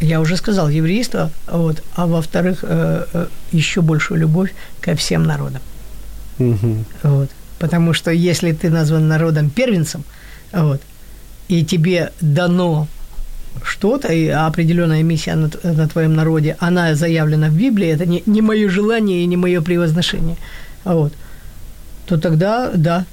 Я уже сказал, еврейство, вот, а во-вторых, э, э, еще большую любовь ко всем народам. Вот. Потому что если ты назван народом первенцем, вот, и тебе дано что-то, и определенная миссия на, на твоем народе, она заявлена в Библии, это не, не мое желание и не мое превозношение, вот, то тогда, да,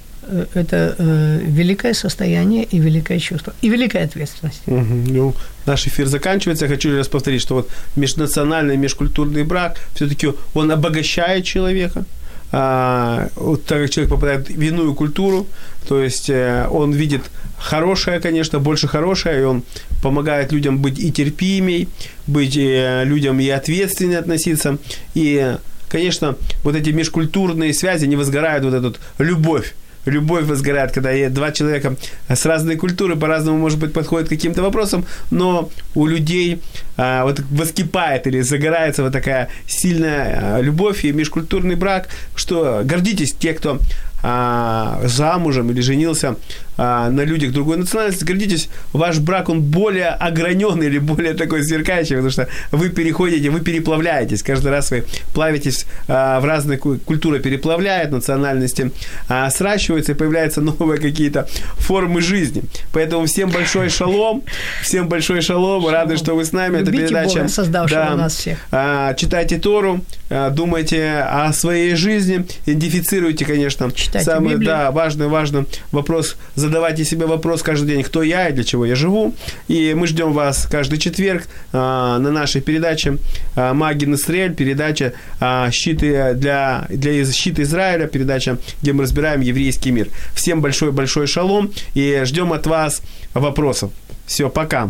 это э, великое состояние и великое чувство, и великая ответственность. Мгм. Ну, наш эфир заканчивается. Я хочу раз повторить, что вот межнациональный, межкультурный брак, все-таки он обогащает человека. А, вот так как человек попадает в иную культуру, то есть э, он видит хорошее, конечно, больше хорошее, и он помогает людям быть и терпимей, быть э, людям и ответственнее относиться. И, конечно, вот эти межкультурные связи, они возгорают вот эту любовь любовь возгорает, когда два человека с разной культуры по-разному, может быть, подходят к каким-то вопросам, но у людей а, вот воскипает или загорается вот такая сильная а, любовь и межкультурный брак, что гордитесь те, кто а, замужем или женился а, на людях другой национальности, гордитесь, ваш брак, он более ограненный или более такой сверкающий, потому что вы переходите, вы переплавляетесь, каждый раз вы плавитесь а, в разные культуры, переплавляет, национальности а, сращиваются, и появляются новые какие-то формы жизни. Поэтому всем большой шалом, всем большой шалом, рады, что вы с нами. Любите Это передача. Бога, создавшего да, нас всех. а, читайте Тору, а, думайте о своей жизни, идентифицируйте, конечно, Читайте самый Библию. да, важный, важный вопрос Задавайте себе вопрос каждый день, кто я и для чего я живу. И мы ждем вас каждый четверг а, на нашей передаче а, «Маги Насриэль», передача а, «Щиты для, для из- щит Израиля», передача, где мы разбираем еврейский мир. Всем большой-большой шалом и ждем от вас вопросов. Все, пока.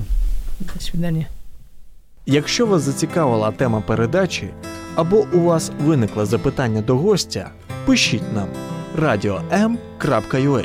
До свидания. Якщо вас зацікавила тема передачі або у вас виникло запитання до гостя, пишіть нам radio.m.ua